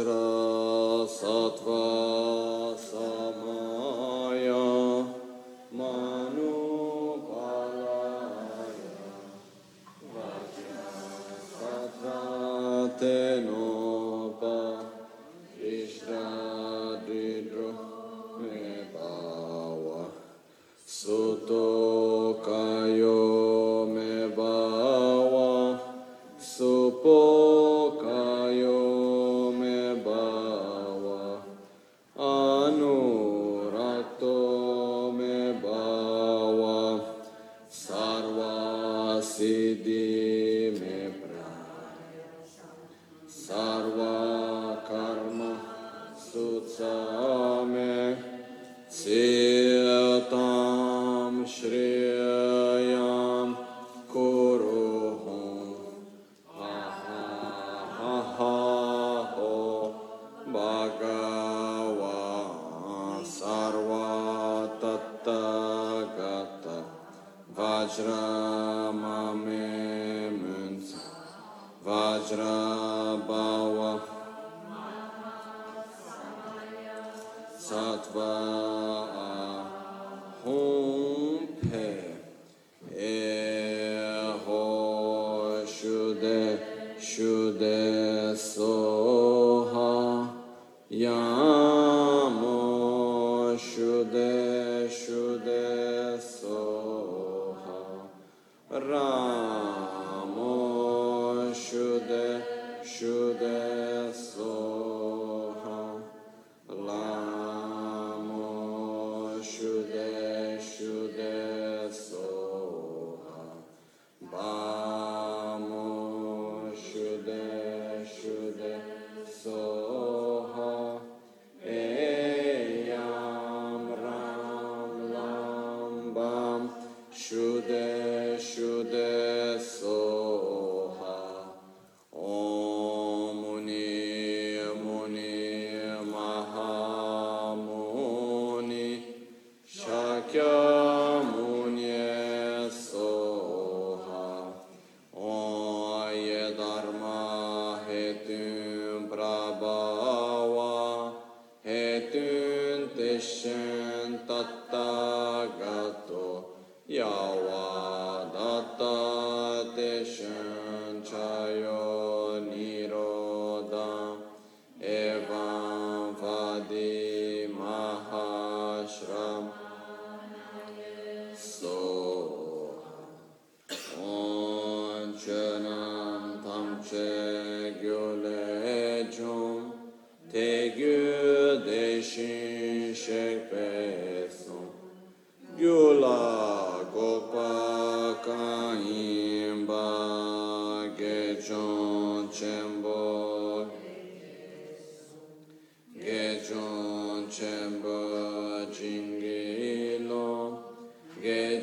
Vajra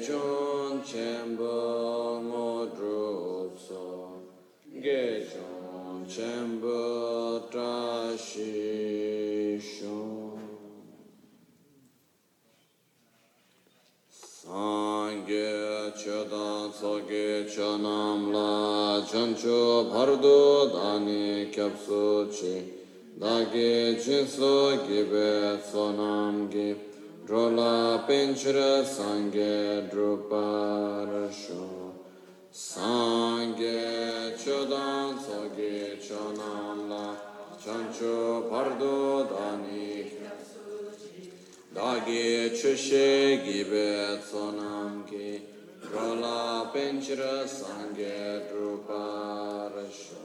chon chenpo mo drup so ge chon chenpo ta shi shon. San ge chodan so ge chonam la chon cho bhardo dani kyab so chi. Da ge chin so ge be so nam ge Drola Pinchra Sangye Druparasho Sangye Chodan Soge Chonam La. Chancho Bhardo Dani. Dagi Chushe Gibe Sonam Gi Drola Pinchra Sangye Druparasho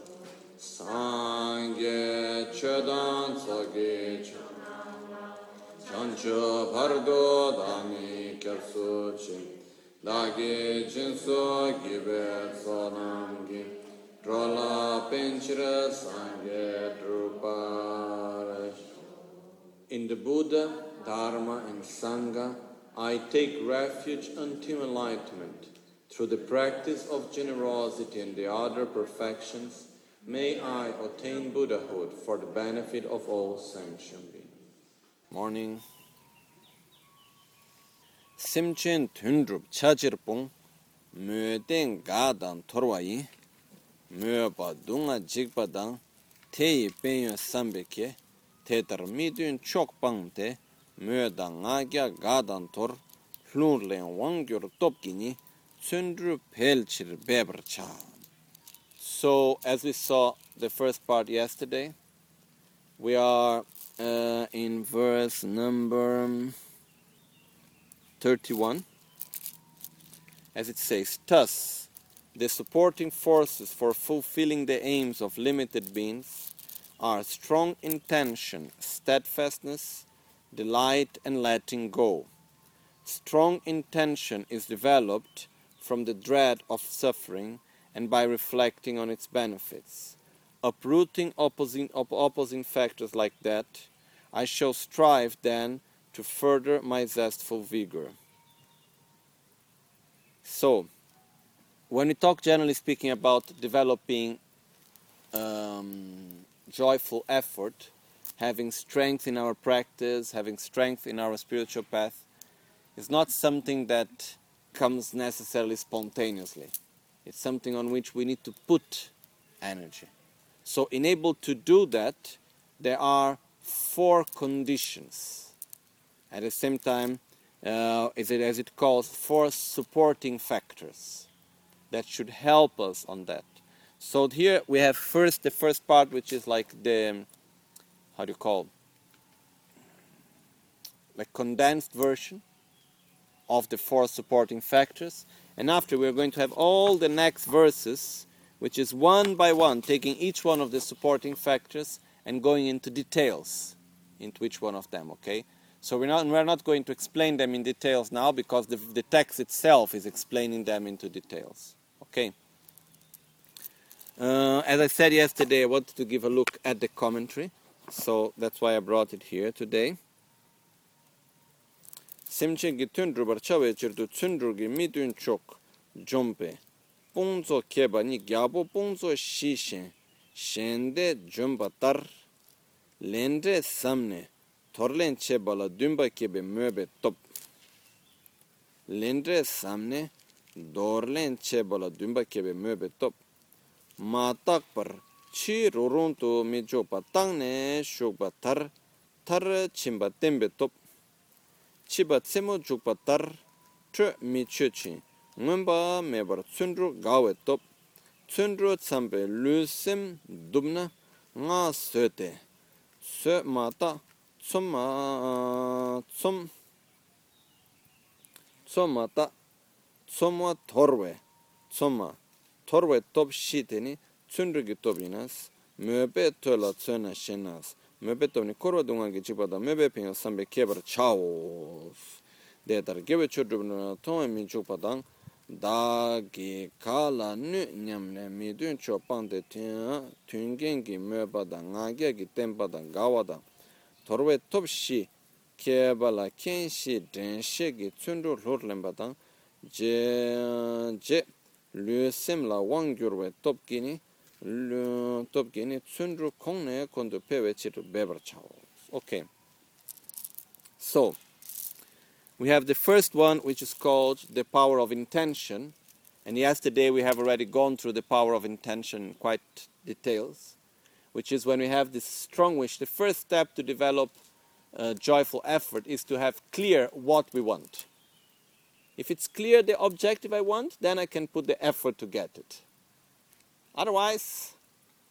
Sangye Chodan Soge Chancho Bhardo Dani Kyapsuchi Dagi Jinso Gibe Sonam Gi Drola Pinchra Sangye Druparash In the Buddha, Dharma and Sangha, I take refuge until enlightenment. Through the practice of generosity and the other perfections, may I attain Buddhahood for the benefit of all sentient. morning. Simchen thundrup chachir pung mue ten ga dan thorwa yi mue pa dunga jigpa dan te yi pen yo sambe ke te tar mi dun chok pang te mue da nga kya ga dan thor hlur len wang gyur top ki ni sundru pel chir beber cha. So as we saw the first part yesterday we are uh, in verse number 31 as it says thus the supporting forces for fulfilling the aims of limited beings are strong intention, steadfastness, delight, and letting go. Strong intention is developed from the dread of suffering and by reflecting on its benefits. Uprooting opposing, op- opposing factors like that, I shall strive then to further my zestful vigor. So, when we talk generally speaking about developing um, joyful effort, having strength in our practice, having strength in our spiritual path, is not something that comes necessarily spontaneously. It's something on which we need to put energy. So, in able to do that, there are four conditions. At the same time, uh, is it as it calls, four supporting factors that should help us on that. So here we have first the first part, which is like the how do you call like condensed version of the four supporting factors, and after we're going to have all the next verses, which is one by one taking each one of the supporting factors and going into details into each one of them. Okay. So we're not, we're not going to explain them in details now because the, the text itself is explaining them into details. Okay. Uh, as I said yesterday, I wanted to give a look at the commentary, so that's why I brought it here today. Simchengi tundru barchawe chirdu tsundrugi midun chok jompe 봉조 개바니 갸보 봉조 시신 셴데 줌바터 렌데 삼네 토르렌 체발라 둠바 케베 메베 톱. 렌데 삼네 도르렌 체발라 둠바 케베 메베 톱. 마탁 par chi rorong to mi jo pa tang ne shok ba tar tar chim ba tembe top chi ba tsemo juk ba tar tre mi che chin ngunpa mebar tsundru gawe top, tsundru tsampe lusim dubna nga söte, sö mata tsum tsum. Tsum mata tsumwa torwe, tsumma torwe top shiteni tsundru ki top inas, möbe töla tsöna shenas, möbe topni korwa dunga ki chipada möbe pinga sampe kebar chaos. Detar gebe chodrubna tongwa min chukpadang, dā gī kā lā nū ñam nē mī dūn chō pāng tē tūn gēng gī mē bā dā ngā gē gī tēn bā dā gā wā dā thor wē tōp shī kē bā lā kēng shī dēng shē gī tsūn rū lōr lēn bā dā jē jē lū sēm lā wāng gyur wē tōp gī nī lū tōp gī nī tsūn rū kōng nē kōndu pē wē chī rū bē bā chā wā okay so we have the first one which is called the power of intention and yesterday we have already gone through the power of intention in quite details which is when we have this strong wish the first step to develop uh, joyful effort is to have clear what we want if it's clear the objective I want, then I can put the effort to get it. Otherwise,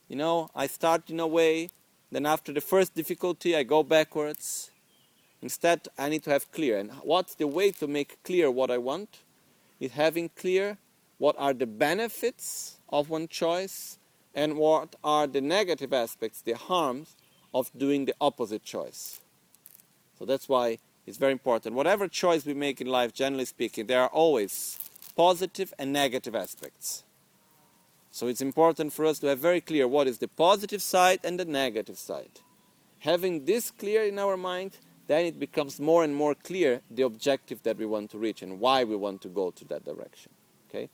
you know, I start in a way, then after the first difficulty, I go backwards. Instead, I need to have clear. And what's the way to make clear what I want? Is having clear what are the benefits of one choice and what are the negative aspects, the harms of doing the opposite choice. So that's why it's very important. Whatever choice we make in life, generally speaking, there are always positive and negative aspects. So it's important for us to have very clear what is the positive side and the negative side. Having this clear in our mind, then it becomes more and more clear the objective that we want to reach and why we want to go to that direction. Okay?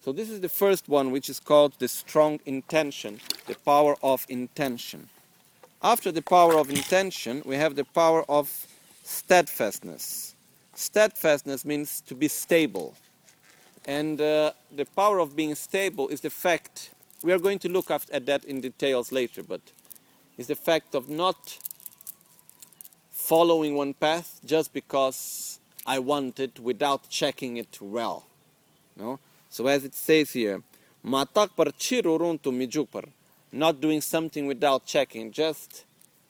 So this is the first one, which is called the strong intention, the power of intention. After the power of intention, we have the power of steadfastness. Steadfastness means to be stable. And uh, the power of being stable is the fact, we are going to look at that in details later, but is the fact of not following one path just because I want it without checking it well. No? So as it says here, matak par not doing something without checking, just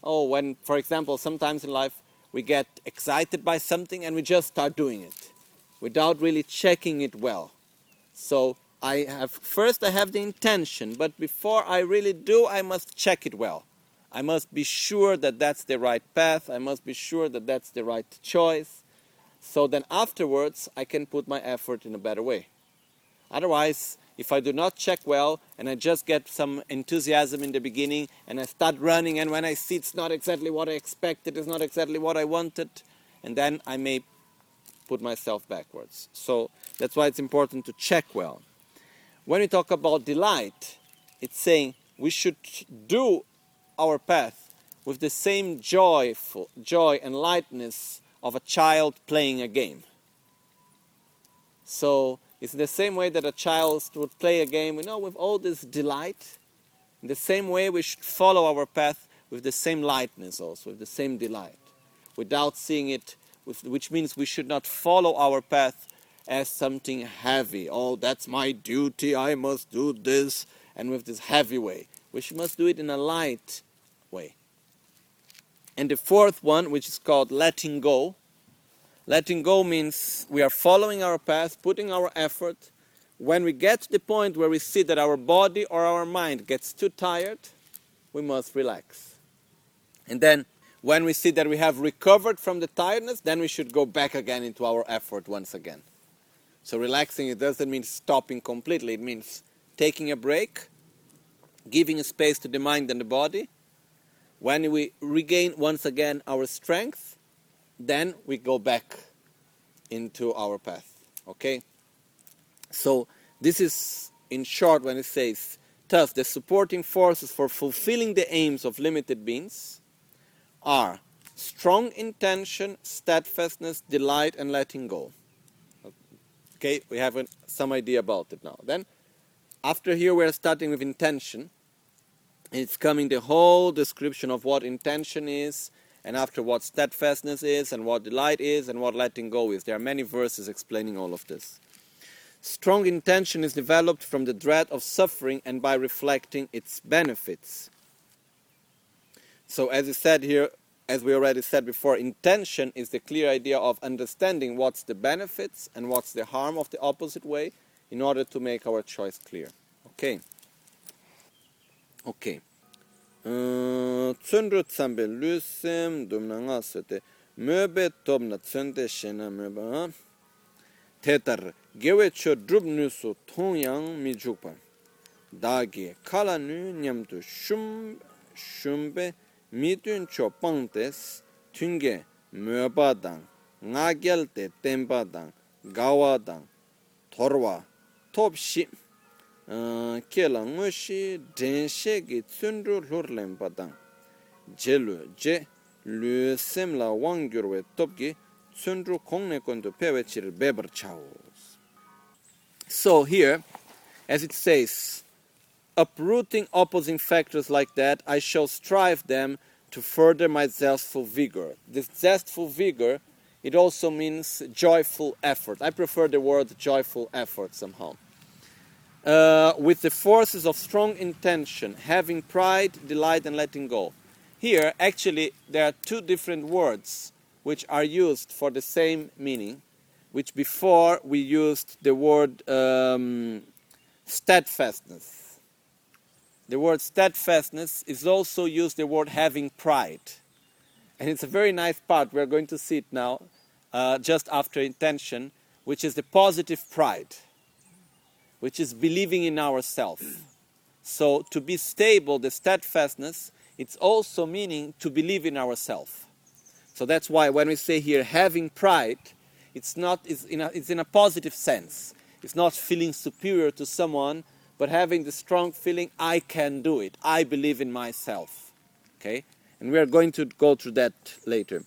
oh when for example sometimes in life we get excited by something and we just start doing it without really checking it well. So I have first I have the intention, but before I really do, I must check it well. I must be sure that that's the right path. I must be sure that that's the right choice. So then afterwards, I can put my effort in a better way. Otherwise, if I do not check well and I just get some enthusiasm in the beginning and I start running, and when I see it's not exactly what I expected, it's not exactly what I wanted, and then I may put myself backwards. So that's why it's important to check well. When we talk about delight, it's saying we should do our path with the same joyful joy and lightness of a child playing a game. So it's the same way that a child would play a game, you know, with all this delight. In the same way, we should follow our path with the same lightness, also, with the same delight, without seeing it, with, which means we should not follow our path as something heavy. Oh, that's my duty, I must do this, and with this heavy way. We must do it in a light way. And the fourth one, which is called letting go, Letting go means we are following our path, putting our effort. When we get to the point where we see that our body or our mind gets too tired, we must relax. And then when we see that we have recovered from the tiredness, then we should go back again into our effort once again. So relaxing it doesn't mean stopping completely. It means taking a break, giving a space to the mind and the body. When we regain once again our strength, then we go back into our path. Okay? So, this is in short when it says, thus, the supporting forces for fulfilling the aims of limited beings are strong intention, steadfastness, delight, and letting go. Okay, we have some idea about it now. Then, after here, we're starting with intention. It's coming the whole description of what intention is and after what steadfastness is, and what delight is, and what letting go is. There are many verses explaining all of this. Strong intention is developed from the dread of suffering and by reflecting its benefits. So, as I said here, as we already said before, intention is the clear idea of understanding what's the benefits and what's the harm of the opposite way in order to make our choice clear. Okay. okay tsundru tsambe lusem dumna nga sote möbe tobna tsunde shena möba tetar gewe cho drup nusu tongyang mi jukpa dagi kala nu nyamtu shum shumbe mitun cho pangtes tunge möba dang nga gel te temba dang gawa dang torwa top ship shi den she tang je lu je lu sem la wang gyur we top kong ne kondu pewe chir chao so here as it says uprooting opposing factors like that I shall strive them to further my zestful vigor. This zestful vigor it also means joyful effort. I prefer the word joyful effort somehow uh, with the forces of strong intention, having pride, delight, and letting go. Here, actually, there are two different words which are used for the same meaning, which before we used the word um, steadfastness. The word steadfastness is also used the word having pride. And it's a very nice part. We're going to see it now, uh, just after intention, which is the positive pride which is believing in ourselves. So to be stable, the steadfastness, it's also meaning to believe in ourselves. So that's why when we say here having pride, it's not it's in a, it's in a positive sense. It's not feeling superior to someone, but having the strong feeling I can do it. I believe in myself. Okay? And we are going to go through that later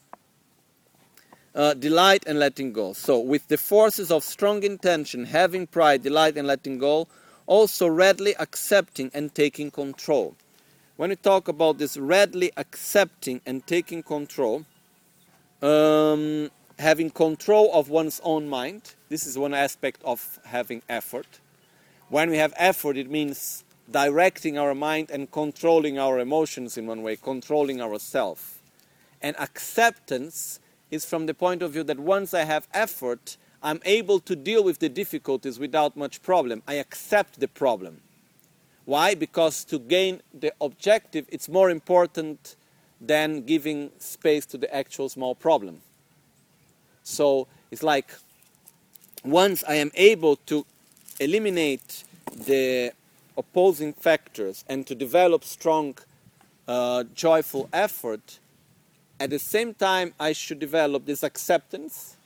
uh, delight and letting go. So, with the forces of strong intention, having pride, delight, and letting go, also readily accepting and taking control. when we talk about this readily accepting and taking control, um, having control of one's own mind, this is one aspect of having effort. When we have effort, it means directing our mind and controlling our emotions in one way, controlling ourselves. And acceptance is from the point of view that once I have effort, I'm able to deal with the difficulties without much problem. I accept the problem. Why? Because to gain the objective, it's more important than giving space to the actual small problem. So it's like once I am able to eliminate the opposing factors and to develop strong, uh, joyful effort, at the same time I should develop this acceptance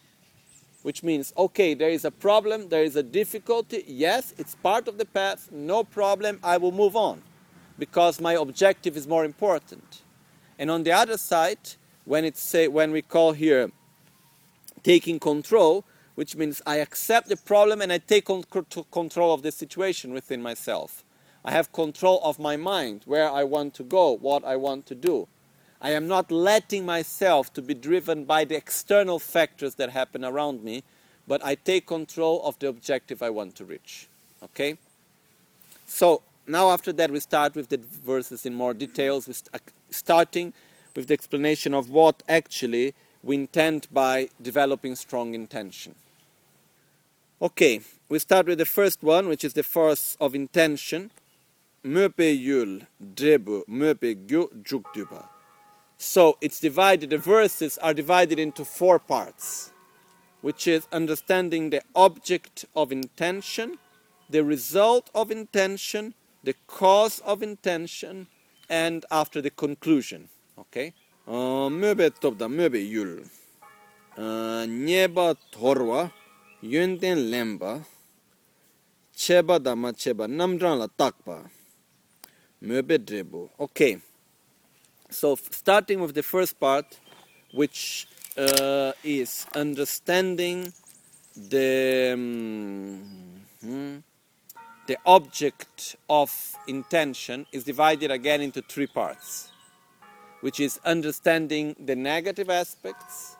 which means, okay, there is a problem, there is a difficulty, yes, it's part of the path, no problem, I will move on because my objective is more important. And on the other side, when it's say when we call here taking control, which means I accept the problem and I take control of the situation within myself. I have control of my mind, where I want to go, what I want to do. I am not letting myself to be driven by the external factors that happen around me, but I take control of the objective I want to reach. Okay? So, now after that we start with the verses in more details, uh, starting with the explanation of what actually we intend by developing strong intention. Okay, we start with the first one, which is the force of intention. Möpe yul drebu möpe gyu jukduba. So it's divided, the verses are divided into four parts, which is understanding the object of intention, the result of intention, the cause of intention, and after the conclusion. Okay? Ah, möbe topda, möbe yul. Ah, nyeba torwa, yönden lemba, cheba dama cheba, namdran la takpa. Möbe. Okay. So, starting with the first part, which uh, is understanding the um, the object of intention is divided again into three parts, which is understanding the negative aspects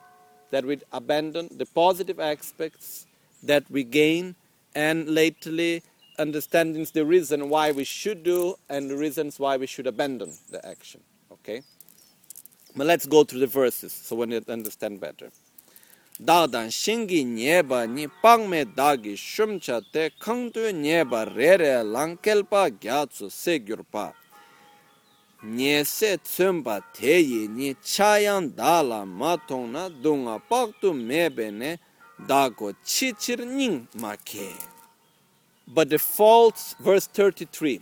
that we abandon, the positive aspects that we gain, and lately understanding the reason why we should do and the reasons why we should abandon the action. okay? But let's go through the verses so when you understand better. Da dan shingi nyeba ni pangme dagi shumcha te khangtu nyeba re re langkelpa gyatsu segyurpa. Nye tsumba teyi ni chayan dala matong na dunga paktu mebe ne dago chichir ning make. But the faults verse 33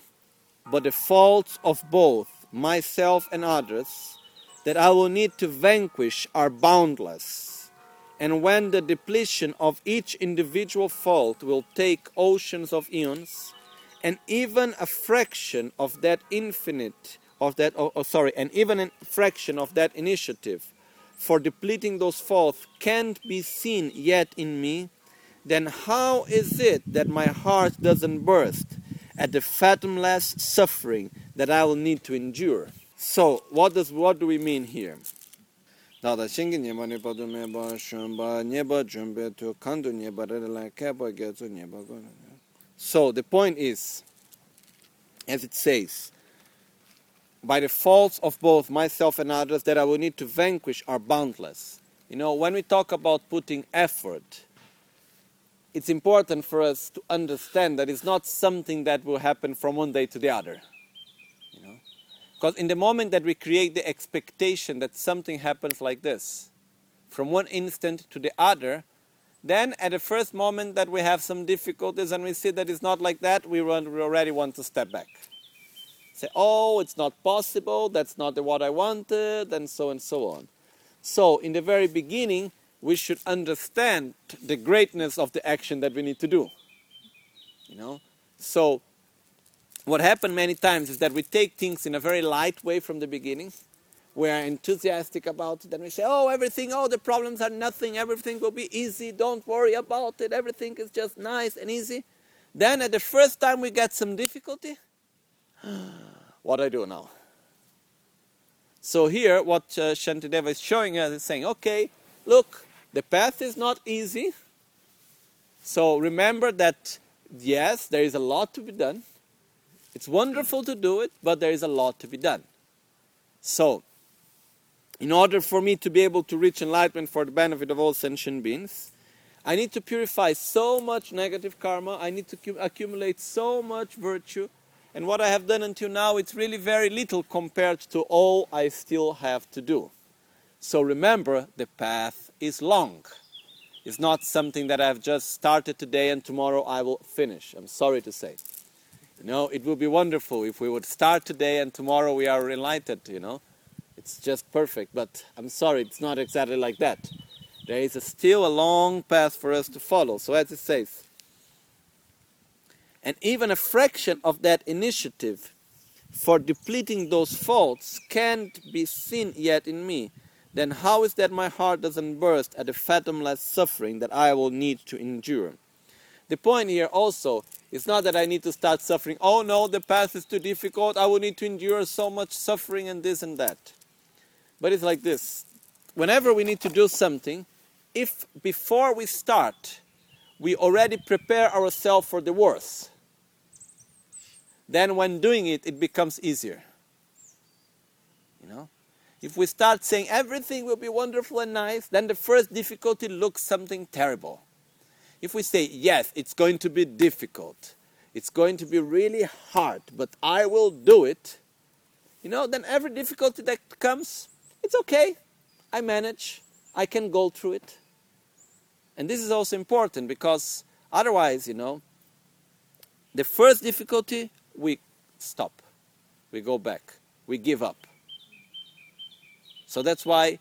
but the faults of both myself, and others that I will need to vanquish are boundless. And when the depletion of each individual fault will take oceans of eons, and even a fraction of that infinite, of that, oh, oh, sorry, and even a fraction of that initiative for depleting those faults can't be seen yet in me, then how is it that my heart doesn't burst at the fathomless suffering that I will need to endure. So, what does what do we mean here? So the point is, as it says, by the faults of both myself and others that I will need to vanquish are boundless. You know, when we talk about putting effort, it's important for us to understand that it's not something that will happen from one day to the other. You know? Because in the moment that we create the expectation that something happens like this, from one instant to the other, then at the first moment that we have some difficulties and we see that it's not like that, we, already want to step back. Say, oh, it's not possible, that's not what I wanted, and so and so on. So, in the very beginning, we should understand the greatness of the action that we need to do. You know? So, what happened many times is that we take things in a very light way from the beginning. We are enthusiastic about it, and we say, oh, everything, oh, the problems are nothing, everything will be easy, don't worry about it, everything is just nice and easy. Then, at the first time we get some difficulty, what do I do now? So here, what uh, Shantideva is showing us is saying, okay, look, the path is not easy. So remember that, yes, there is a lot to be done. It's wonderful to do it, but there is a lot to be done. So, in order for me to be able to reach enlightenment for the benefit of all sentient beings, I need to purify so much negative karma, I need to accumulate so much virtue, and what I have done until now, it's really very little compared to all I still have to do. So remember, the path is long. It's not something that I've just started today and tomorrow I will finish. I'm sorry to say. You know, it would be wonderful if we would start today and tomorrow we are enlightened, you know. It's just perfect, but I'm sorry, it's not exactly like that. There is a still a long path for us to follow. So as it says, and even a fraction of that initiative for depleting those faults can't be seen yet in me, then how is that my heart doesn't burst at the fathomless suffering that I will need to endure? The point here also is not that I need to start suffering. Oh no, the path is too difficult. I will need to endure so much suffering and this and that. But it's like this. Whenever we need to do something, if before we start, we already prepare ourselves for the worst, then when doing it, it becomes easier. If we start saying everything will be wonderful and nice, then the first difficulty looks something terrible. If we say, yes, it's going to be difficult, it's going to be really hard, but I will do it, you know, then every difficulty that comes, it's okay. I manage, I can go through it. And this is also important because otherwise, you know, the first difficulty, we stop, we go back, we give up. So that's why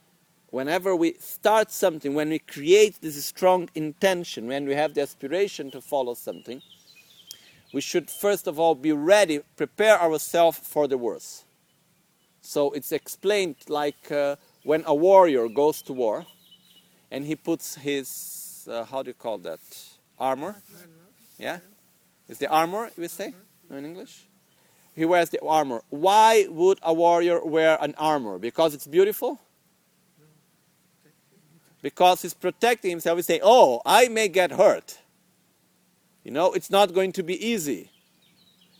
whenever we start something, when we create this strong intention, when we have the aspiration to follow something, we should first of all be ready, prepare ourselves for the worst. So it's explained like uh, when a warrior goes to war and he puts his, uh, how do you call that, armor? Yeah? Is the armor, we say in English? He wears the armor. Why would a warrior wear an armor? Because it's beautiful? because he's protecting himself. He's saying, Oh, I may get hurt. You know, it's not going to be easy.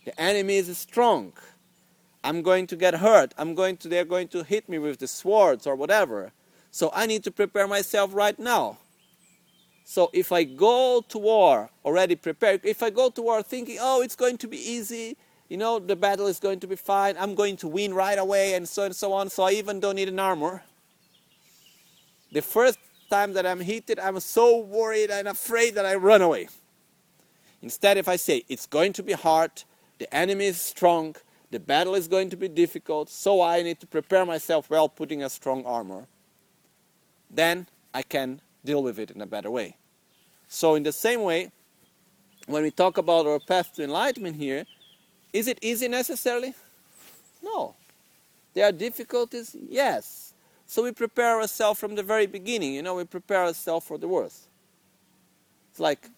The enemy is strong. I'm going to get hurt. I'm going to, they're going to hit me with the swords or whatever. So I need to prepare myself right now. So if I go to war already prepared, if I go to war thinking, oh, it's going to be easy, you know, the battle is going to be fine, I'm going to win right away, and so and so on, so I even don't need an armor. The first time that I'm heated, I'm so worried and afraid that I run away. Instead, if I say it's going to be hard, the enemy is strong, the battle is going to be difficult, so I need to prepare myself well, putting a strong armor, then I can deal with it in a better way. So, in the same way, when we talk about our path to enlightenment here, is it easy necessarily? No. There are difficulties, yes. So we prepare ourselves from the very beginning, you know, we prepare ourselves for the worst. It's like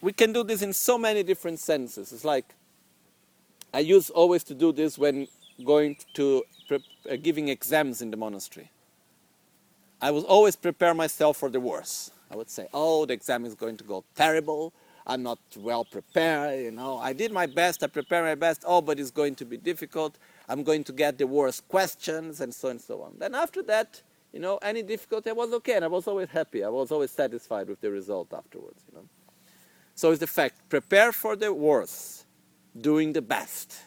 we can do this in so many different senses. It's like I used always to do this when going to uh, giving exams in the monastery. I would always prepare myself for the worst. I would say, "Oh, the exam is going to go terrible. I'm not well prepared. You know, I did my best. I prepared my best. Oh, but it's going to be difficult. I'm going to get the worst questions and so and so on. Then after that, you know, any difficulty, I was okay, and I was always happy. I was always satisfied with the result afterwards. You know, so it's the fact: prepare for the worst, doing the best.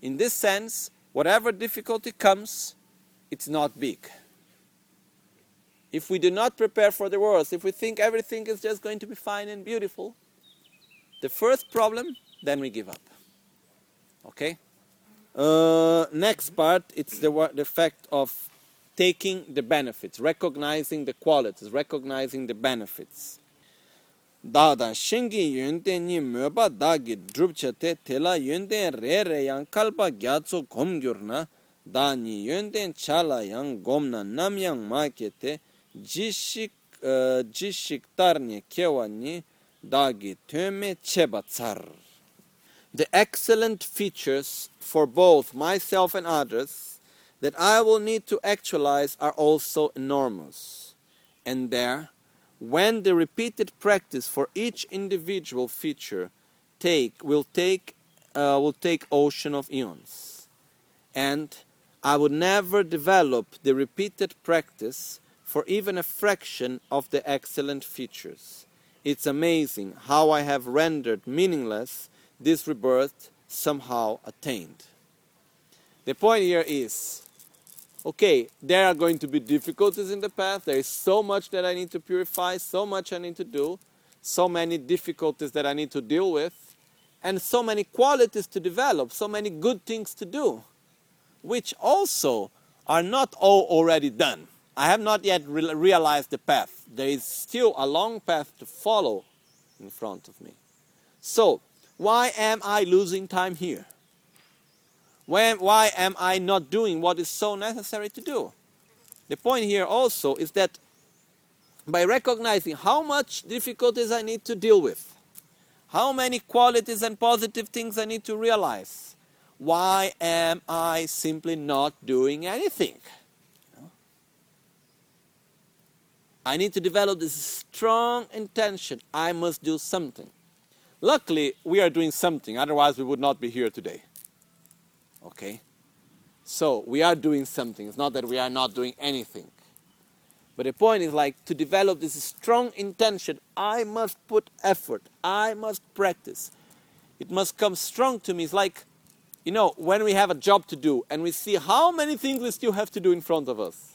In this sense, whatever difficulty comes, it's not big if we do not prepare for the worst, if we think everything is just going to be fine and beautiful, the first problem, then we give up. Okay? Uh, next part, it's the, the fact of taking the benefits, recognizing the qualities, recognizing the benefits. Dada shingi yönten ni möba dagi drupcha te tela yönten re re yang kalpa gyatso gomgyur na da ni yönten chala yang gomna nam yang ma ke te 다니 윤대 차라 양 곰나 남양 마케테 지식 어 지식 따르니 케와니 다기 퇴메 체바차르 the excellent features for both myself and others that I will need to actualize are also enormous. And there, when the repeated practice for each individual feature take will take uh, will take ocean of eons, and I would never develop the repeated practice for even a fraction of the excellent features. It's amazing how I have rendered meaningless this rebirth somehow attained. The point here is okay, there are going to be difficulties in the path. There is so much that I need to purify, so much I need to do, so many difficulties that I need to deal with, and so many qualities to develop, so many good things to do, which also are not all already done. I have not yet re- realized the path. There is still a long path to follow in front of me. So, why am I losing time here? When, why am I not doing what is so necessary to do? The point here also is that by recognizing how much difficulties I need to deal with, how many qualities and positive things I need to realize, why am I simply not doing anything? I need to develop this strong intention. I must do something. Luckily, we are doing something, otherwise, we would not be here today. Okay? So, we are doing something. It's not that we are not doing anything. But the point is like to develop this strong intention. I must put effort. I must practice. It must come strong to me. It's like, you know, when we have a job to do and we see how many things we still have to do in front of us.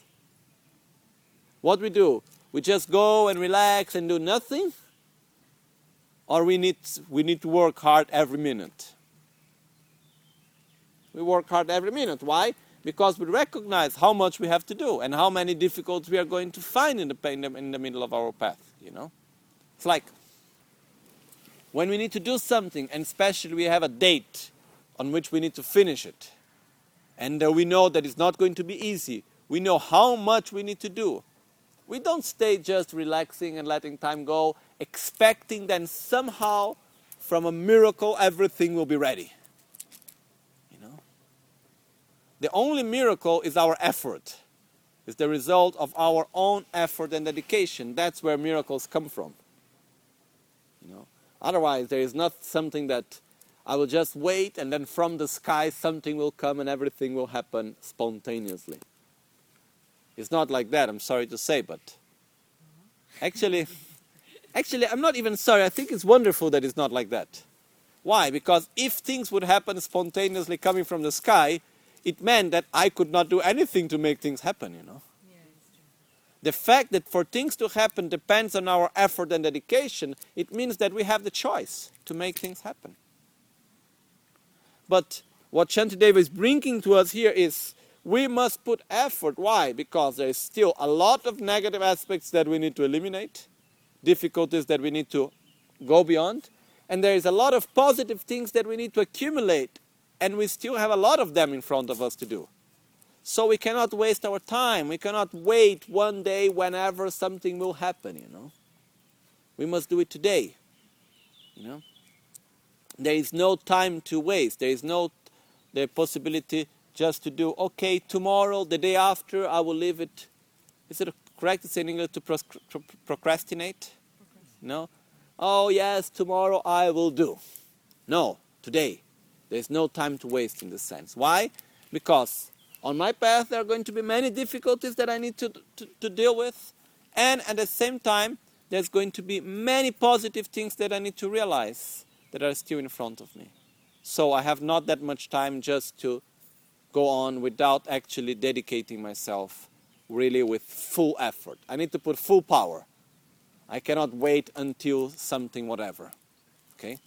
What we do? We just go and relax and do nothing? or we need, we need to work hard every minute. We work hard every minute. Why? Because we recognize how much we have to do and how many difficulties we are going to find in the, in the, in the middle of our path. You know, it's like when we need to do something, and especially we have a date on which we need to finish it, and uh, we know that it's not going to be easy. We know how much we need to do. We don't stay just relaxing and letting time go expecting that somehow from a miracle everything will be ready. You know? The only miracle is our effort. It's the result of our own effort and dedication. That's where miracles come from. You know? Otherwise there is not something that I will just wait and then from the sky something will come and everything will happen spontaneously. It's not like that, I'm sorry to say, but actually Actually, I'm not even sorry. I think it's wonderful that it's not like that. Why? Because if things would happen spontaneously coming from the sky, it meant that I could not do anything to make things happen, you know. the fact that for things to happen depends on our effort and dedication, it means that we have the choice to make things happen. But what Shantideva is bringing to us here is we must put effort. Why? Because there is still a lot of negative aspects that we need to eliminate difficulties that we need to go beyond. And there is a lot of positive things that we need to accumulate, and we still have a lot of them in front of us to do. So we cannot waste our time. We cannot wait one day whenever something will happen, you know. We must do it today. You know. There is no time to waste. There is no the possibility just to do okay tomorrow, the day after I will leave it. Is it correct? It's in English to procrastinate. No? Oh, yes, tomorrow I will do. No, today. There's no time to waste in this sense. Why? Because on my path there are going to be many difficulties that I need to, to, to deal with. And at the same time, there's going to be many positive things that I need to realize that are still in front of me. So I have not that much time just to go on without actually dedicating myself really with full effort. I need to put full power. I cannot wait until something whatever. Okay?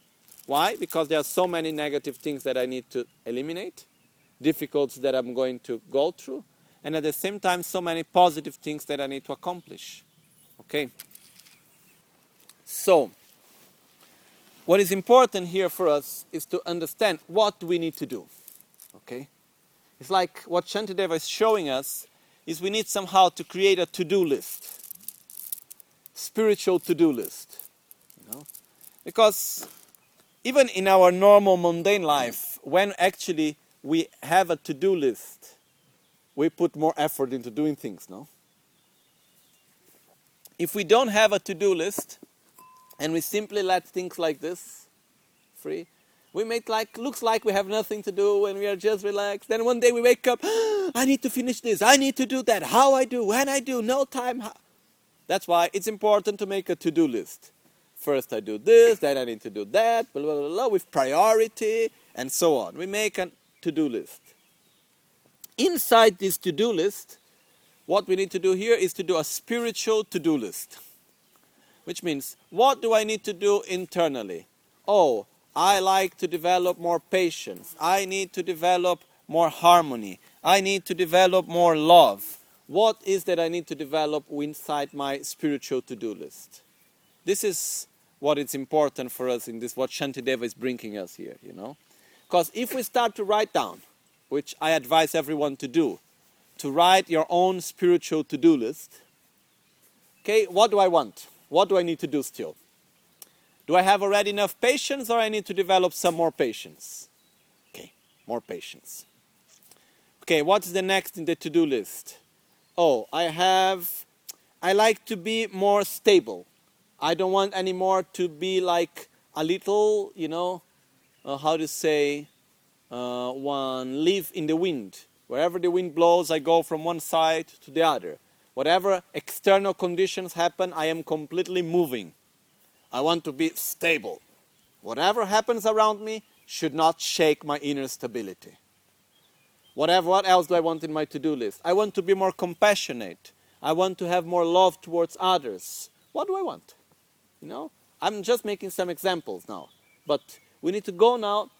Why? Because there are so many negative things that I need to eliminate, difficulties that I'm going to go through, and at the same time so many positive things that I need to accomplish. Okay? So, what is important here for us is to understand what we need to do. Okay? It's like what Shantideva is showing us is we need somehow to create a to-do list spiritual to-do list. You know? Because even in our normal mundane life, when actually we have a to do list, we put more effort into doing things, no? If we don't have a to do list and we simply let things like this free, we make like looks like we have nothing to do and we are just relaxed. Then one day we wake up, I need to finish this, I need to do that, how I do, when I do, no time. That's why it's important to make a to do list. First I do this, then I need to do that, blah, blah, blah, blah, with priority and so on. We make a to do list. Inside this to do list, what we need to do here is to do a spiritual to do list. Which means, what do I need to do internally? Oh, I like to develop more patience. I need to develop more harmony. I need to develop more love. What is that I need to develop inside my spiritual to do list? This is what is important for us in this, what Shantideva is bringing us here, you know? Because if we start to write down, which I advise everyone to do, to write your own spiritual to do list, okay, what do I want? What do I need to do still? Do I have already enough patience or I need to develop some more patience? Okay, more patience. Okay, what's the next in the to do list? Oh, I have, I like to be more stable. I don't want anymore to be like a little, you know, uh, how to say, uh, one leaf in the wind. Wherever the wind blows, I go from one side to the other. Whatever external conditions happen, I am completely moving. I want to be stable. Whatever happens around me should not shake my inner stability. Whatever, what else do I want in my to do list? I want to be more compassionate. I want to have more love towards others. What do I want? You know, I'm just making some examples now. But we need to go now,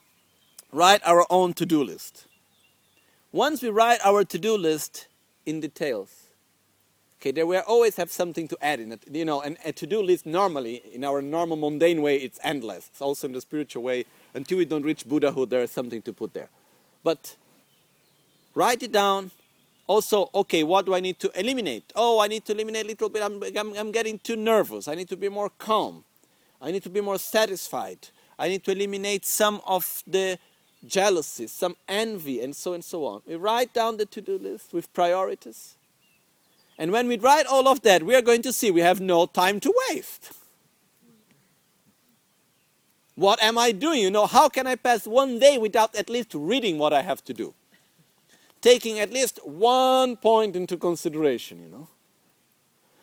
write our own to do list. Once we write our to do list in details, okay, there we always have something to add in it. You know, and a to do list normally, in our normal mundane way, it's endless. It's also in the spiritual way. Until we don't reach Buddhahood, there is something to put there. But write it down. Also, okay, what do I need to eliminate? Oh, I need to eliminate a little bit. I'm, I'm, I'm getting too nervous. I need to be more calm. I need to be more satisfied. I need to eliminate some of the jealousy, some envy, and so and so on. We write down the to do list with priorities. And when we write all of that, we are going to see we have no time to waste. What am I doing? You know, how can I pass one day without at least reading what I have to do? taking at least one point into consideration, you know.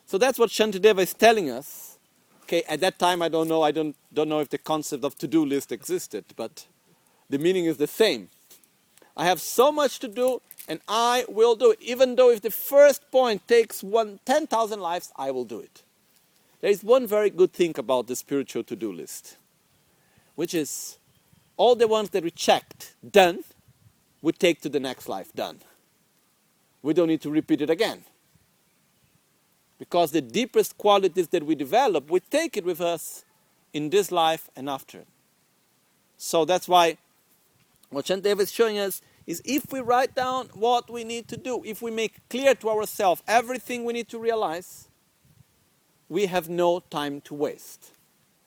So that's what Shantideva is telling us. Okay, at that time I don't know, I don't, don't know if the concept of to-do list existed, but the meaning is the same. I have so much to do and I will do it. Even though if the first point takes one 10,000 lives, I will do it. There is one very good thing about the spiritual to-do list, which is all the ones that we checked, done, we take to the next life done. We don't need to repeat it again. Because the deepest qualities that we develop, we take it with us in this life and after. So that's why what Shantideva is showing us is if we write down what we need to do, if we make clear to ourselves everything we need to realize, we have no time to waste.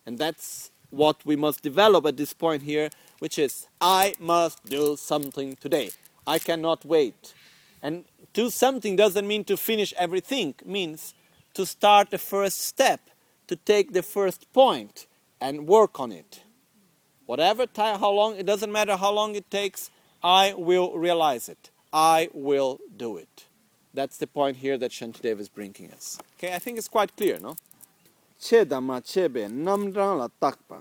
And that's what we must develop at this point here which is I must do something today. I cannot wait. And do something doesn't mean to finish everything, means to start the first step, to take the first point and work on it. Whatever time, how long, it doesn't matter how long it takes, I will realize it. I will do it. That's the point here that Shantidev is bringing us. Okay, I think it's quite clear, no? Che da ma che be nam rang la tak pa.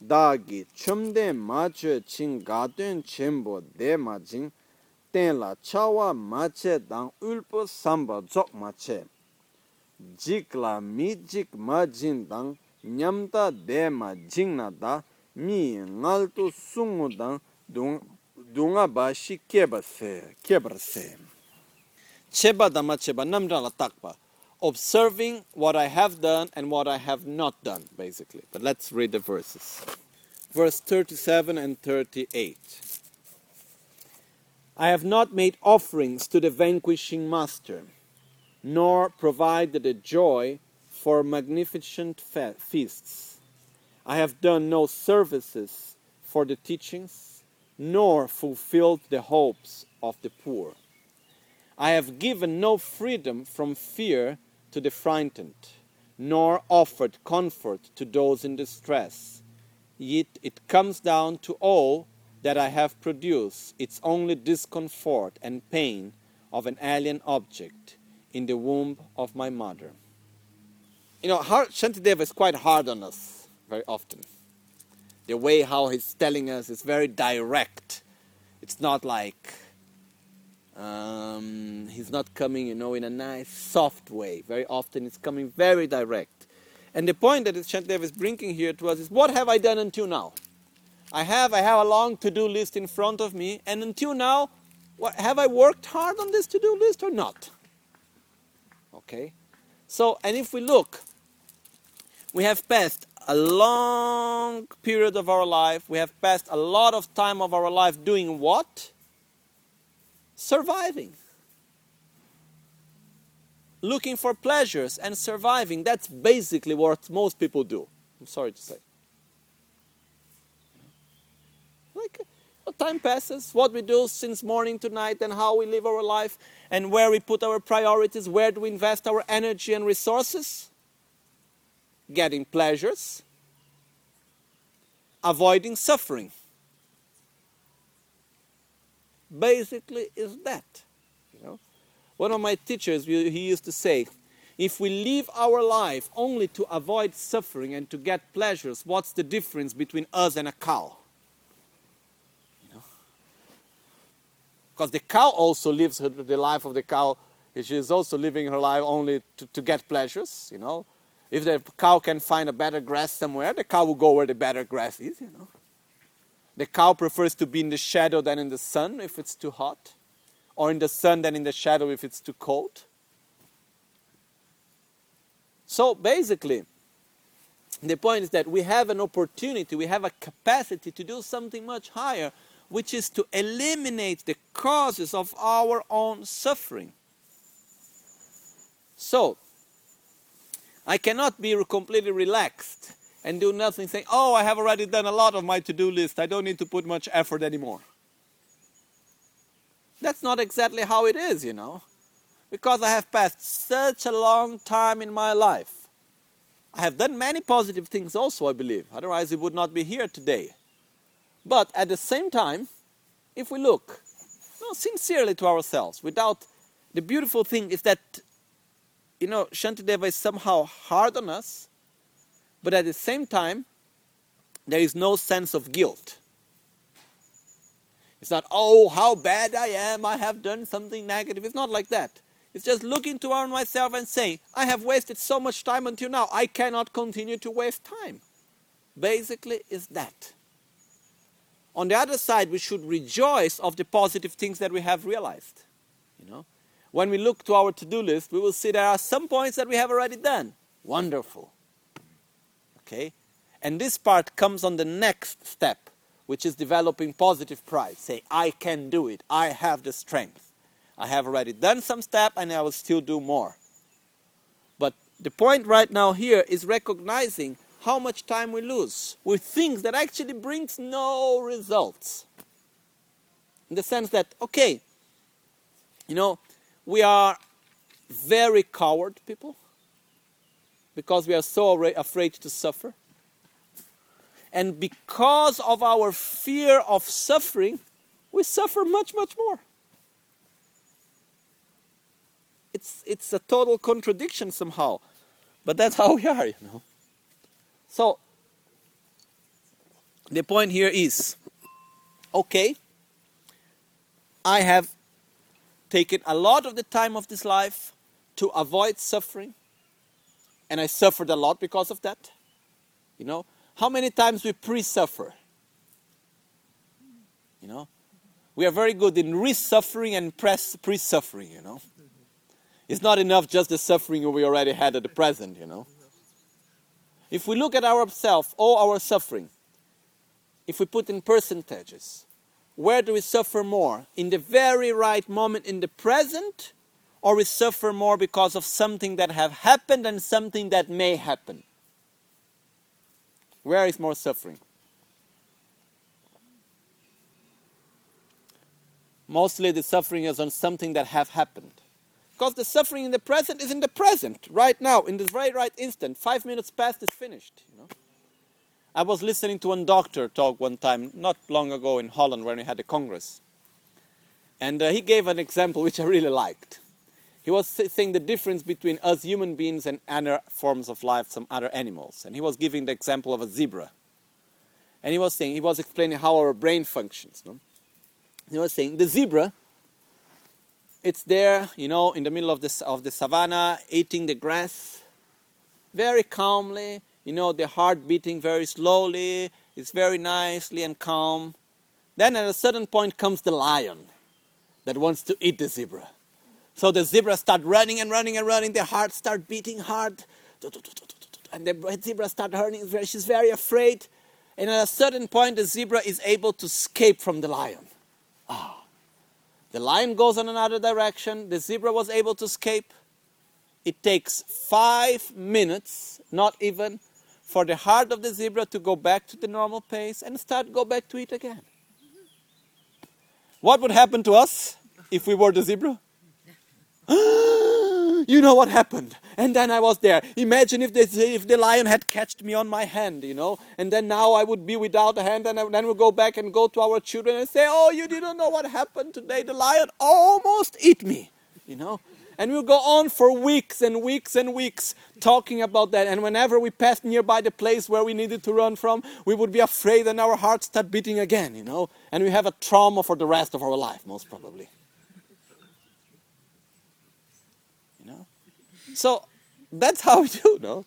Da gi chum de ma che ching ga den chen bo de ma jing ten la cha wa ma che dang ul po sam ba jok ma che. Jik la mi jik ma jin dang nyam ta de ma jing na da mi ngal tu sung dang dung shi keba se keba se cheba dama cheba namdra la takpa observing what I have done and what I have not done, basically. But let's read the verses. Verse 37 and 38. I have not made offerings to the vanquishing master, nor provided a joy for magnificent feasts. I have done no services for the teachings, nor fulfilled the hopes of the poor. I have given no freedom from fear to the frightened, nor offered comfort to those in distress. Yet it comes down to all that I have produced, it's only discomfort and pain of an alien object in the womb of my mother. You know, Shantideva is quite hard on us very often. The way how he's telling us is very direct. It's not like um, he's not coming, you know, in a nice, soft way. Very often it's coming very direct. And the point that Shantideva is bringing here to us is what have I done until now? I have, I have a long to-do list in front of me, and until now, what, have I worked hard on this to-do list or not? Okay? So, and if we look, we have passed a long period of our life, we have passed a lot of time of our life doing what? Surviving. Looking for pleasures and surviving. That's basically what most people do. I'm sorry to say. Like uh, time passes, what we do since morning to night, and how we live our life, and where we put our priorities, where do we invest our energy and resources? Getting pleasures, avoiding suffering. Basically, is that. You know, one of my teachers he used to say, if we live our life only to avoid suffering and to get pleasures, what's the difference between us and a cow? You know? Because the cow also lives her, the life of the cow. She is also living her life only to, to get pleasures, you know. If the cow can find a better grass somewhere, the cow will go where the better grass is, you know. The cow prefers to be in the shadow than in the sun if it's too hot, or in the sun than in the shadow if it's too cold. So basically, the point is that we have an opportunity, we have a capacity to do something much higher which is to eliminate the causes of our own suffering. So, I cannot be completely relaxed and do nothing saying, oh, I have already done a lot of my to do list, I don't need to put much effort anymore. That's not exactly how it is, you know, because I have passed such a long time in my life. I have done many positive things also, I believe, otherwise, it would not be here today. But at the same time, if we look no, sincerely to ourselves, without the beautiful thing is that, you know, Shantideva is somehow hard on us, but at the same time, there is no sense of guilt. It's not, oh, how bad I am, I have done something negative. It's not like that. It's just looking toward myself and saying, I have wasted so much time until now, I cannot continue to waste time. Basically, is that. On the other side, we should rejoice of the positive things that we have realized. You know, when we look to our to-do list, we will see there are some points that we have already done. Wonderful. Okay? And this part comes on the next step, which is developing positive pride. Say, I can do it. I have the strength. I have already done some step and I will still do more. But the point right now here is recognizing how much time we lose with things that actually brings no results. In the sense that, okay, you know, we are very coward people because we are so afraid to suffer. And because of our fear of suffering, we suffer much, much more. It's, it's a total contradiction somehow. But that's how we are, you know. So, the point here is okay, I have taken a lot of the time of this life to avoid suffering, and I suffered a lot because of that. You know, how many times we pre suffer? You know, we are very good in re suffering and pre suffering, you know. It's not enough just the suffering we already had at the present, you know. If we look at ourselves, all our suffering, if we put in percentages, where do we suffer more? In the very right moment in the present, or we suffer more because of something that have happened and something that may happen? Where is more suffering? Mostly the suffering is on something that have happened. Because the suffering in the present is in the present, right now, in this very right instant. Five minutes past is finished. You know? I was listening to one doctor talk one time, not long ago in Holland when we had a congress. And uh, he gave an example which I really liked. He was saying the difference between us human beings and other forms of life, some other animals. And he was giving the example of a zebra. And he was saying, he was explaining how our brain functions. No? He was saying, the zebra, it's there, you know, in the middle of the, of the savannah, eating the grass, very calmly, you know, the heart beating very slowly, it's very nicely and calm. Then at a certain point comes the lion that wants to eat the zebra. So the zebra start running and running and running. Their heart start beating hard, and the zebra start hurting. She's very afraid, and at a certain point, the zebra is able to escape from the lion. Ah, the lion goes in another direction. The zebra was able to escape. It takes five minutes, not even, for the heart of the zebra to go back to the normal pace and start go back to it again. What would happen to us if we were the zebra? you know what happened? And then I was there. Imagine if, if the lion had catched me on my hand, you know, and then now I would be without a hand, and then we'll go back and go to our children and say, Oh, you didn't know what happened today. The lion almost ate me, you know. And we'll go on for weeks and weeks and weeks talking about that. And whenever we passed nearby the place where we needed to run from, we would be afraid and our hearts start beating again, you know. And we have a trauma for the rest of our life, most probably. You know? So that's how we do, no?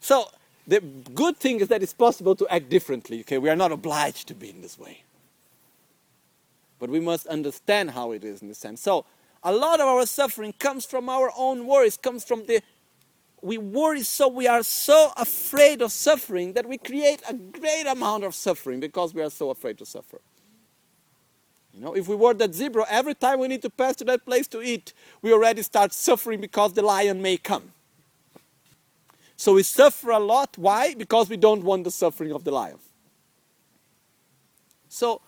So the good thing is that it's possible to act differently, okay? We are not obliged to be in this way. But we must understand how it is in this sense. So a lot of our suffering comes from our own worries, comes from the we worry so we are so afraid of suffering that we create a great amount of suffering because we are so afraid to suffer. You know, if we were that zebra, every time we need to pass to that place to eat, we already start suffering because the lion may come. So we suffer a lot. Why? Because we don't want the suffering of the lion. So,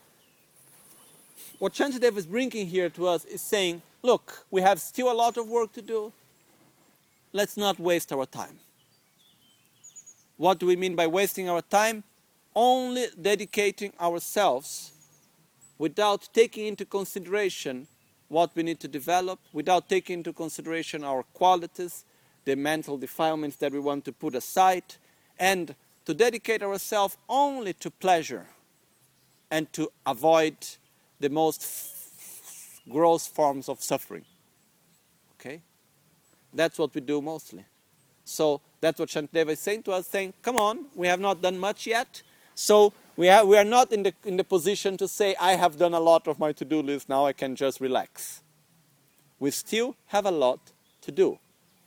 what Shantideva is bringing here to us is saying, look, we have still a lot of work to do. Let's not waste our time. What do we mean by wasting our time? Only dedicating ourselves without taking into consideration what we need to develop, without taking into consideration our qualities, the mental defilements that we want to put aside, and to dedicate ourselves only to pleasure and to avoid the most gross forms of suffering. Okay? That's what we do mostly. So that's what Shantideva is saying to us, saying, come on, we have not done much yet. So we, have, we are not in the, in the position to say, I have done a lot of my to-do list, now I can just relax. We still have a lot to do.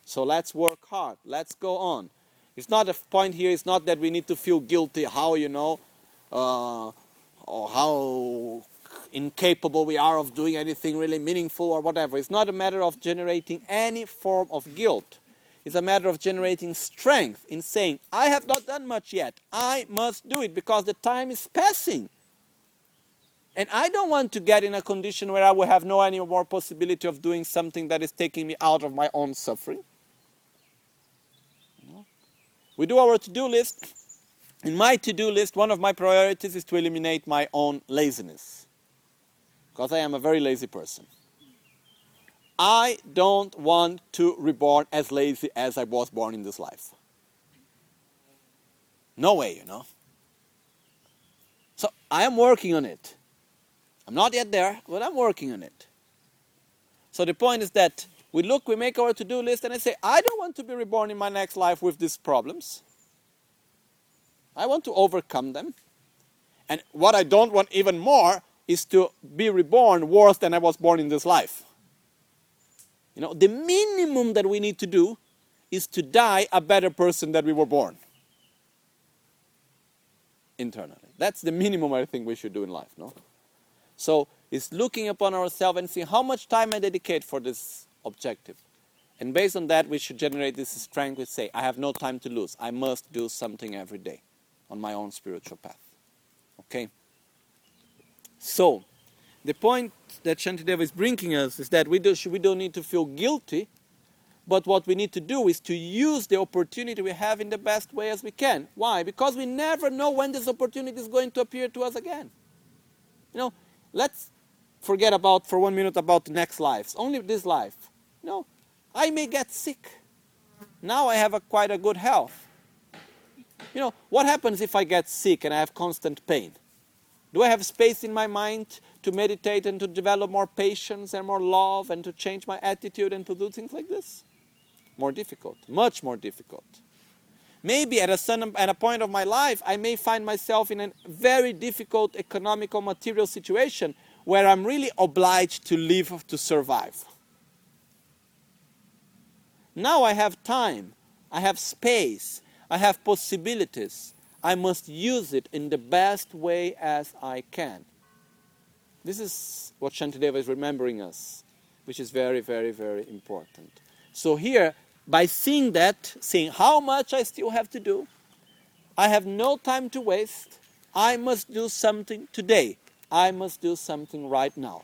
So let's work hard. Let's go on. It's not a point here, it's not that we need to feel guilty, how, you know, uh, or how incapable we are of doing anything really meaningful or whatever. It's not a matter of generating any form of guilt. It's a matter of generating strength in saying, I have not done much yet. I must do it because the time is passing. And I don't want to get in a condition where I will have no any more possibility of doing something that is taking me out of my own suffering. We do our to do list. In my to do list, one of my priorities is to eliminate my own laziness because I am a very lazy person. I don't want to reborn as lazy as I was born in this life. No way, you know. So I am working on it. I'm not yet there, but I'm working on it. So the point is that we look, we make our to do list, and I say, I don't want to be reborn in my next life with these problems. I want to overcome them. And what I don't want even more is to be reborn worse than I was born in this life. You know, the minimum that we need to do is to die a better person than we were born. Internally. That's the minimum I think we should do in life, no? So it's looking upon ourselves and seeing how much time I dedicate for this objective. And based on that, we should generate this strength. We say, I have no time to lose. I must do something every day. on my own spiritual path. Okay? So, the point that Shantideva is bringing us is that we, do, we don't need to feel guilty, but what we need to do is to use the opportunity we have in the best way as we can. Why? Because we never know when this opportunity is going to appear to us again. You know, let's forget about for one minute about the next lives, only this life. You know, I may get sick. Now I have a, quite a good health. You know, what happens if I get sick and I have constant pain? Do I have space in my mind to meditate and to develop more patience and more love and to change my attitude and to do things like this? More difficult, much more difficult. Maybe at a, certain, at a point of my life, I may find myself in a very difficult economical material situation where I'm really obliged to live to survive. Now I have time, I have space, I have possibilities. I must use it in the best way as I can. This is what Shantideva is remembering us, which is very, very, very important. So here, by seeing that, seeing how much I still have to do, I have no time to waste. I must do something today. I must do something right now.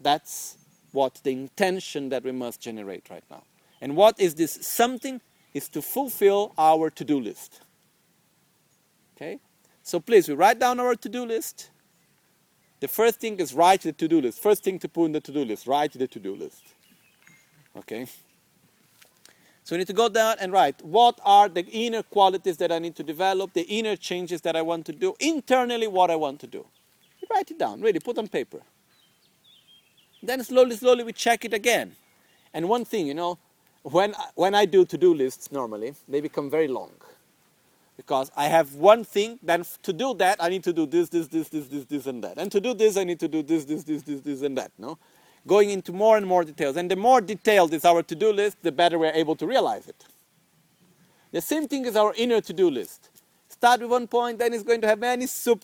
That's what the intention that we must generate right now. And what is this something? Is to fulfill our to do list. Okay? So please, we write down our to-do list. The first thing is write the to-do list. First thing to put in the to-do list, write the to-do list. Okay? So we need to go down and write what are the inner qualities that I need to develop, the inner changes that I want to do, internally what I want to do. You write it down, really, put on paper. Then slowly, slowly we check it again. And one thing, you know, when, when I do to-do lists normally, they become very long because I have one thing, then to do that, I need to do this, this, this, this, this, this, and that. And to do this, I need to do this, this, this, this, this, and that. No? Going into more and more details. And the more detailed is our to do list, the better we're able to realize it. The same thing is our inner to do list. Start with one point, then it's going to have many sub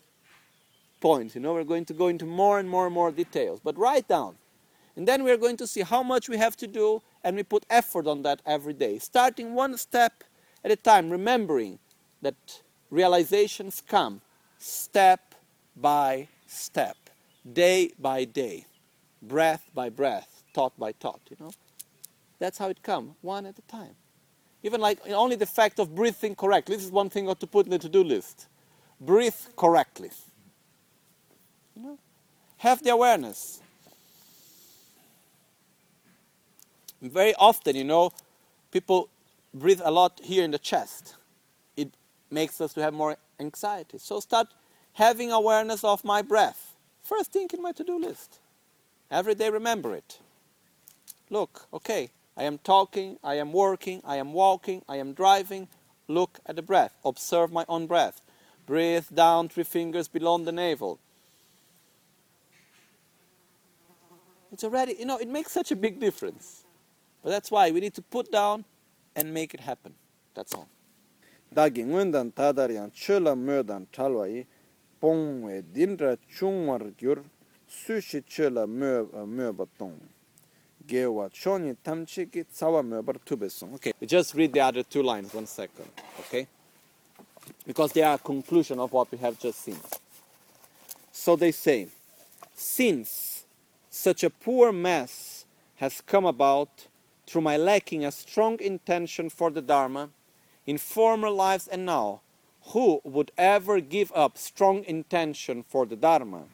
points. You know, we're going to go into more and more and more details. But write down. And then we're going to see how much we have to do, and we put effort on that every day. Starting one step at a time, remembering that realizations come step by step, day by day, breath by breath, thought by thought, you know. That's how it comes, one at a time. Even like only the fact of breathing correctly. This is one thing to put in the to-do list. Breathe correctly. You know? Have the awareness. Very often, you know, people breathe a lot here in the chest makes us to have more anxiety. So start having awareness of my breath. First thing in my to-do list. Every day remember it. Look, okay, I am talking, I am working, I am walking, I am driving. Look at the breath. Observe my own breath. Breathe down three fingers below the navel. It's already, you know, it makes such a big difference. But that's why we need to put down and make it happen. That's all. Dāgi ngōndan tādāriyān chūla mōdan chalwāi pōngwē dīndrā chūngwār gyur sūshī chūla mōba uh, tōng. Gewa chōni tamchi ki tsawa mōbar tūbesōng. Okay, just read the other two lines, one second, okay? Because they are a conclusion of what we have just seen. So they say, since such a poor mass has come about through my lacking a strong intention for the Dharma, in former lives and now, who would ever give up strong intention for the Dharma?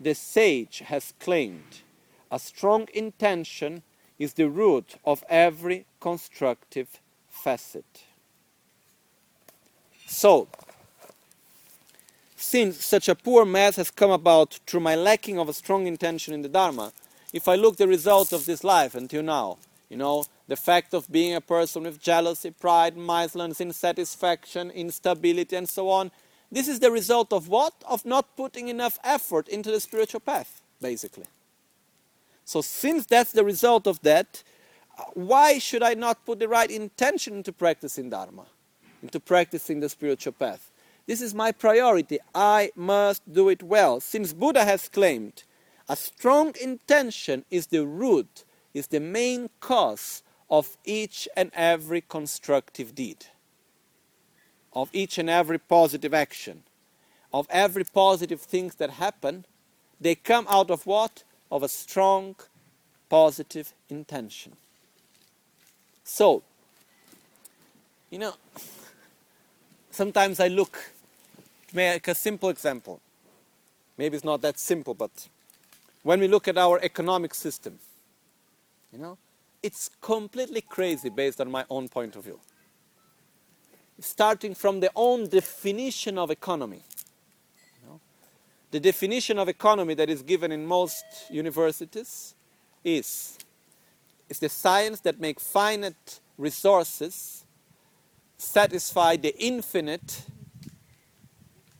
The sage has claimed a strong intention is the root of every constructive facet. So, since such a poor mess has come about through my lacking of a strong intention in the Dharma, if I look the result of this life until now, you know, the fact of being a person with jealousy, pride, miserliness, insatisfaction, instability, and so on. This is the result of what? Of not putting enough effort into the spiritual path, basically. So, since that's the result of that, why should I not put the right intention into practicing Dharma, into practicing the spiritual path? This is my priority. I must do it well. Since Buddha has claimed a strong intention is the root, is the main cause of each and every constructive deed. of each and every positive action, of every positive thing that happen, they come out of what? Of a strong positive intention. So, you know, sometimes I look, make a simple example. Maybe it's not that simple, but when we look at our economic system, you know, it's completely crazy based on my own point of view. Starting from the own definition of economy. You know, the definition of economy that is given in most universities is is the science that makes finite resources satisfy the infinite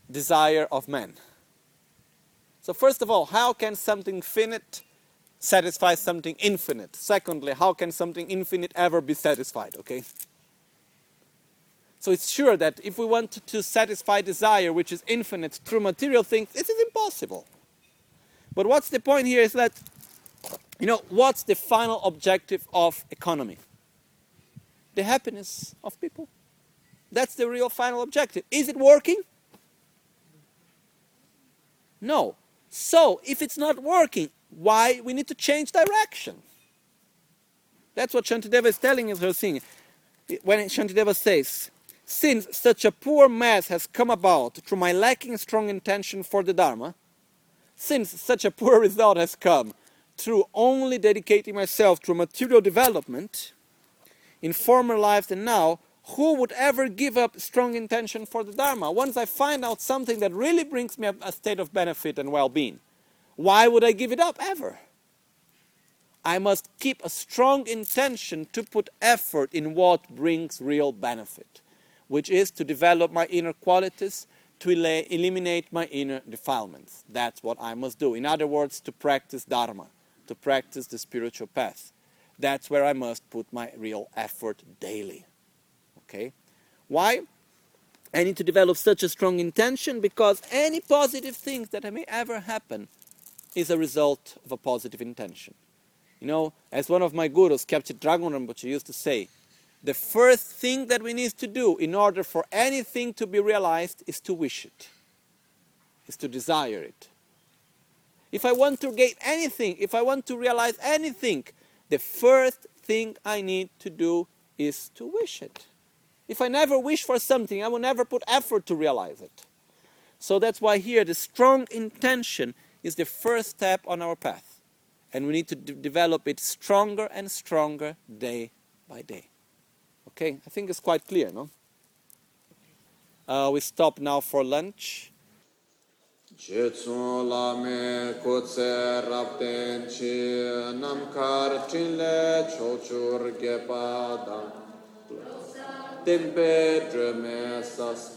desire of man. So first of all, how can something finite satisfy something infinite? Secondly, how can something infinite ever be satisfied, okay? So it's sure that if we want to satisfy desire which is infinite through material things, this is impossible. But what's the point here is that you know, what's the final objective of economy? The happiness of people. That's the real final objective. Is it working? No. So, if it's not working, why we need to change direction? That's what Shantideva is telling us her thing. When Shantideva says, since such a poor mass has come about through my lacking strong intention for the Dharma, since such a poor result has come through only dedicating myself to material development in former lives and now, who would ever give up strong intention for the Dharma? Once I find out something that really brings me a state of benefit and well being, why would I give it up ever? I must keep a strong intention to put effort in what brings real benefit, which is to develop my inner qualities, to eliminate my inner defilements. That's what I must do. In other words, to practice Dharma to practice the spiritual path. That's where I must put my real effort daily. Okay? Why? I need to develop such a strong intention because any positive things that may ever happen is a result of a positive intention. You know, as one of my gurus, Kyabje Dragon Rinpoche, used to say, the first thing that we need to do in order for anything to be realized is to wish it, is to desire it. If I want to gain anything, if I want to realize anything, the first thing I need to do is to wish it. If I never wish for something, I will never put effort to realize it. So that's why here the strong intention is the first step on our path. And we need to develop it stronger and stronger day by day. Okay, I think it's quite clear, no? Uh, we stop now for lunch. che tsun la me ko tse chi nam kar chin le cho chur ge pa da tem pe sas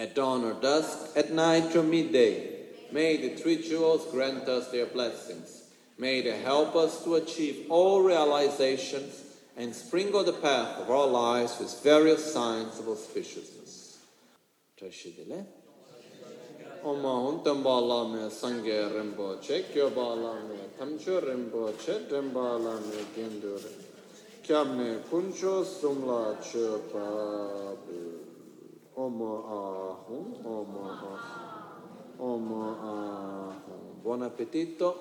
At dawn or dusk, at night or midday, may the three jewels grant us their blessings. May they help us to achieve all realizations and sprinkle the path of our lives with various signs of auspiciousness. Tashidile. Oma huntam bala me sangye rimbo che, kyo bala me tamcho rimbo che, me gendure. Kyab me kuncho sumla che Om Om Om Buon appetito.